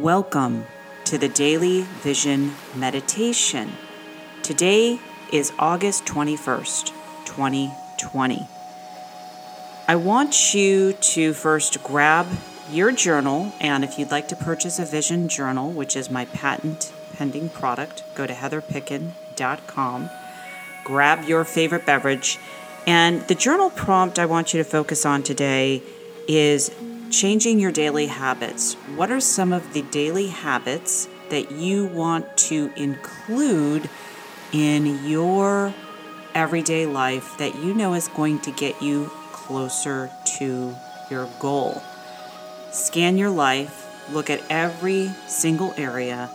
Welcome to the Daily Vision Meditation. Today is August 21st, 2020. I want you to first grab your journal, and if you'd like to purchase a vision journal, which is my patent pending product, go to heatherpicken.com, grab your favorite beverage, and the journal prompt I want you to focus on today is changing your daily habits. What are some of the daily habits that you want to include in your everyday life that you know is going to get you closer to your goal? Scan your life, look at every single area,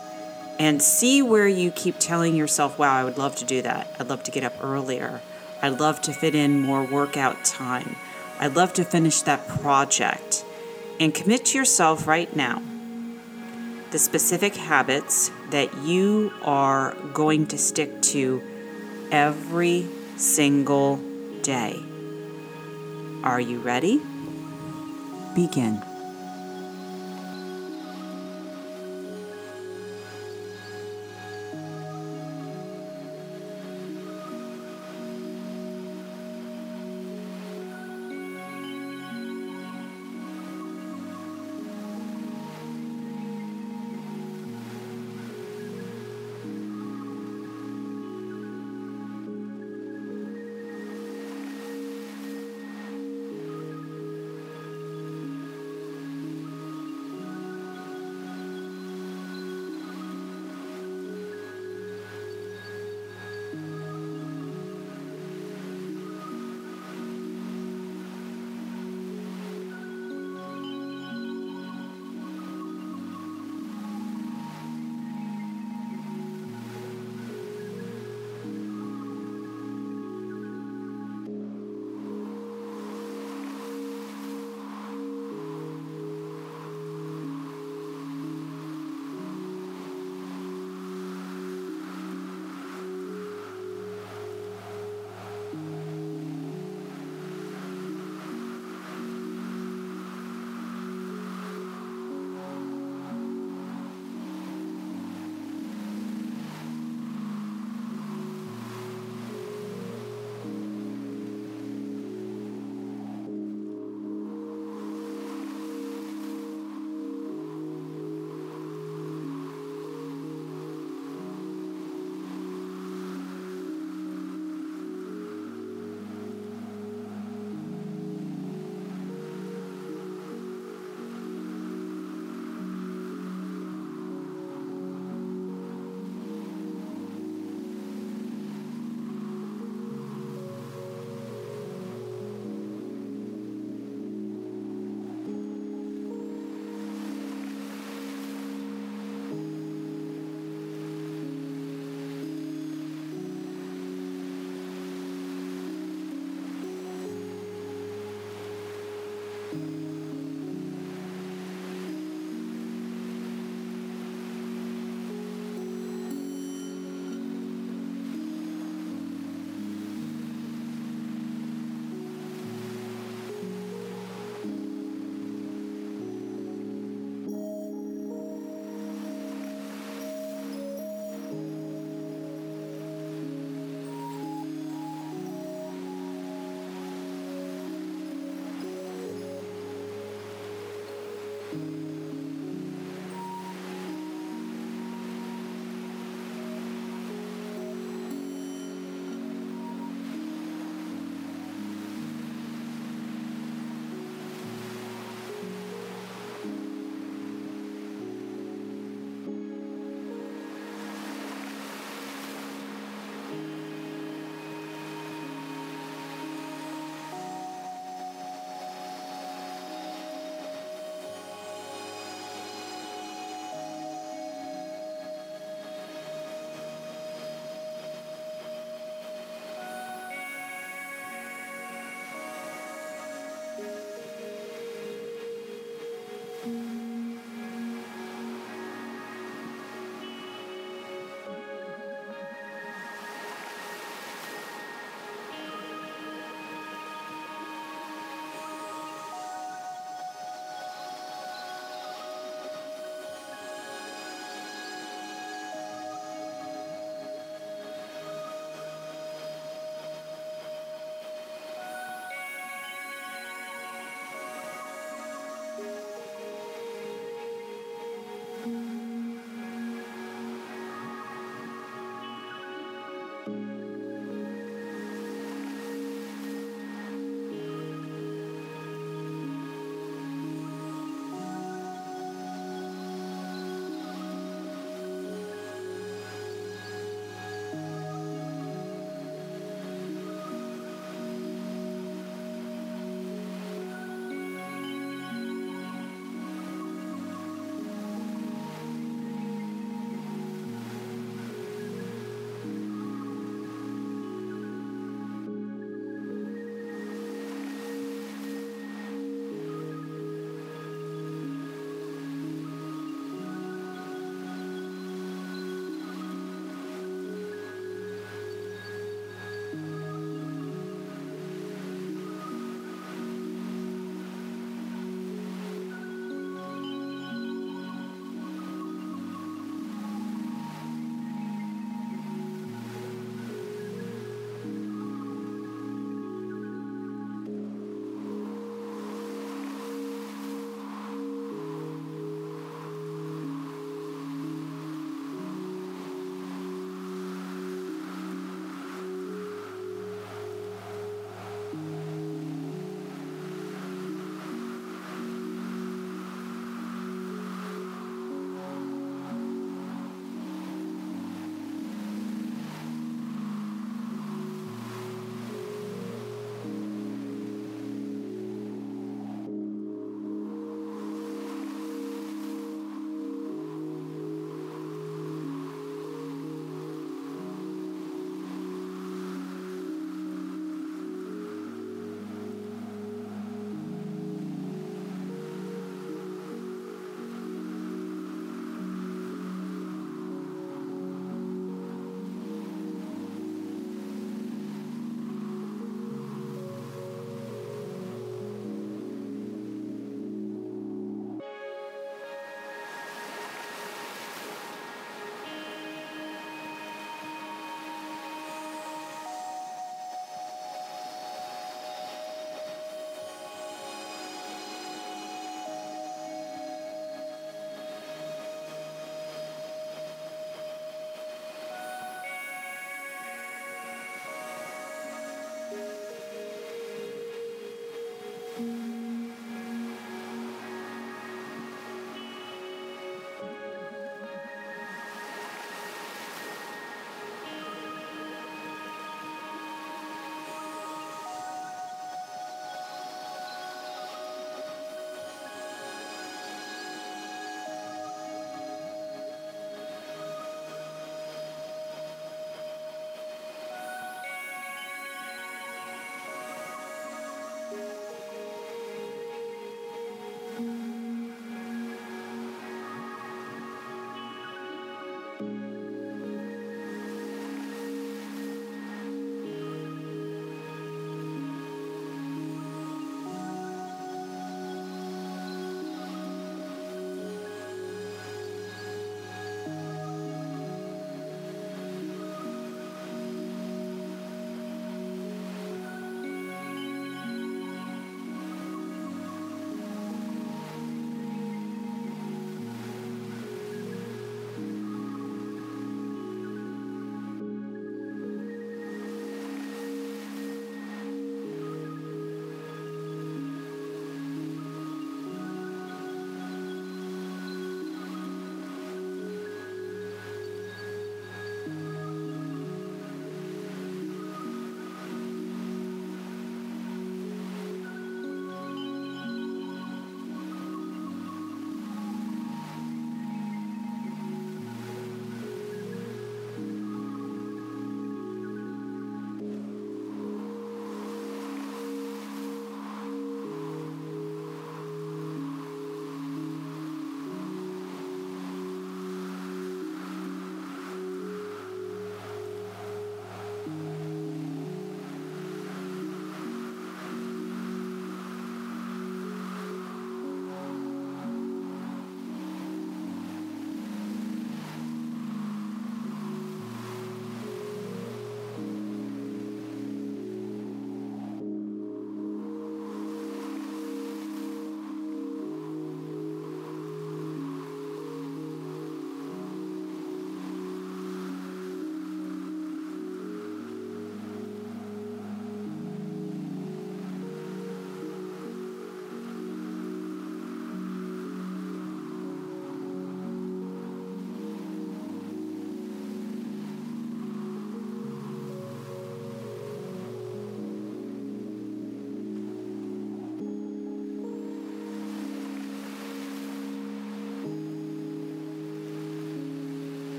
and see where you keep telling yourself, wow, I would love to do that. I'd love to get up earlier. I'd love to fit in more workout time. I'd love to finish that project. And commit to yourself right now the specific habits that you are going to stick to every single day. Are you ready? Begin.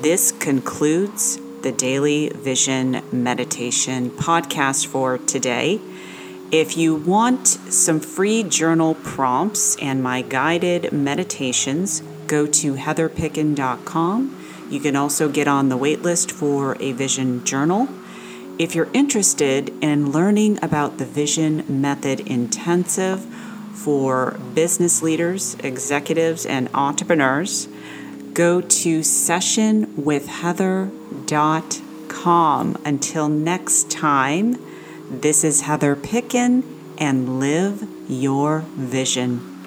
This concludes the Daily Vision Meditation podcast for today. If you want some free journal prompts and my guided meditations, go to heatherpicken.com. You can also get on the waitlist for a vision journal. If you're interested in learning about the Vision Method Intensive for business leaders, executives, and entrepreneurs, go to sessionwithheather.com. Until next time, this is Heather Picken and live your vision.